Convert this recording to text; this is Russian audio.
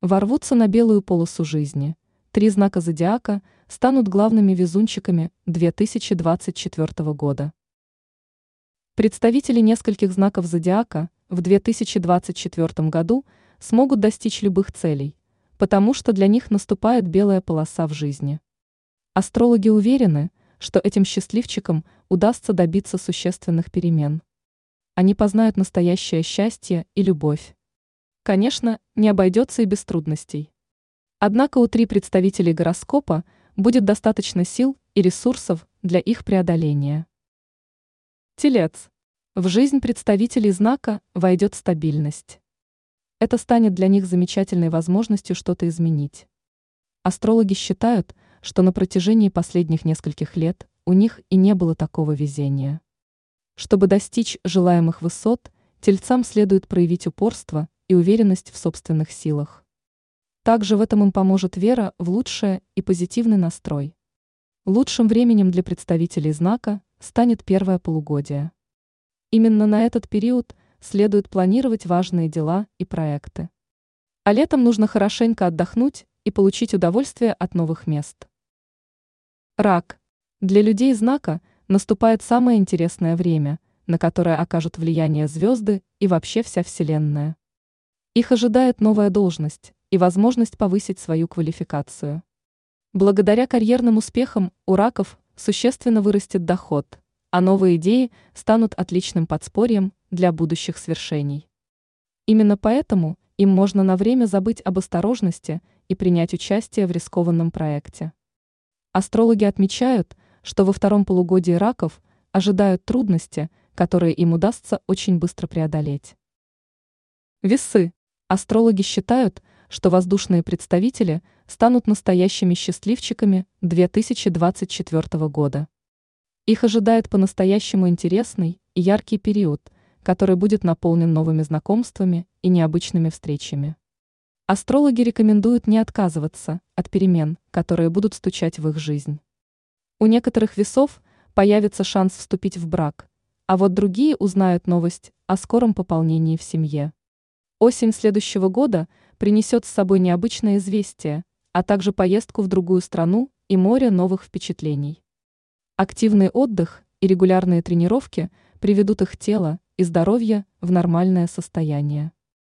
ворвутся на белую полосу жизни. Три знака зодиака станут главными везунчиками 2024 года. Представители нескольких знаков зодиака в 2024 году смогут достичь любых целей, потому что для них наступает белая полоса в жизни. Астрологи уверены, что этим счастливчикам удастся добиться существенных перемен. Они познают настоящее счастье и любовь. Конечно, не обойдется и без трудностей. Однако у три представителей гороскопа будет достаточно сил и ресурсов для их преодоления. Телец. В жизнь представителей знака войдет стабильность. Это станет для них замечательной возможностью что-то изменить. Астрологи считают, что на протяжении последних нескольких лет у них и не было такого везения. Чтобы достичь желаемых высот, тельцам следует проявить упорство и уверенность в собственных силах. Также в этом им поможет вера в лучшее и позитивный настрой. Лучшим временем для представителей знака станет первое полугодие. Именно на этот период следует планировать важные дела и проекты. А летом нужно хорошенько отдохнуть и получить удовольствие от новых мест. Рак. Для людей знака наступает самое интересное время, на которое окажут влияние звезды и вообще вся Вселенная. Их ожидает новая должность и возможность повысить свою квалификацию. Благодаря карьерным успехам у раков существенно вырастет доход, а новые идеи станут отличным подспорьем для будущих свершений. Именно поэтому им можно на время забыть об осторожности и принять участие в рискованном проекте. Астрологи отмечают, что во втором полугодии раков ожидают трудности, которые им удастся очень быстро преодолеть. Весы. Астрологи считают, что воздушные представители станут настоящими счастливчиками 2024 года. Их ожидает по-настоящему интересный и яркий период, который будет наполнен новыми знакомствами и необычными встречами. Астрологи рекомендуют не отказываться от перемен, которые будут стучать в их жизнь. У некоторых весов появится шанс вступить в брак, а вот другие узнают новость о скором пополнении в семье. Осень следующего года принесет с собой необычное известие, а также поездку в другую страну и море новых впечатлений. Активный отдых и регулярные тренировки приведут их тело и здоровье в нормальное состояние.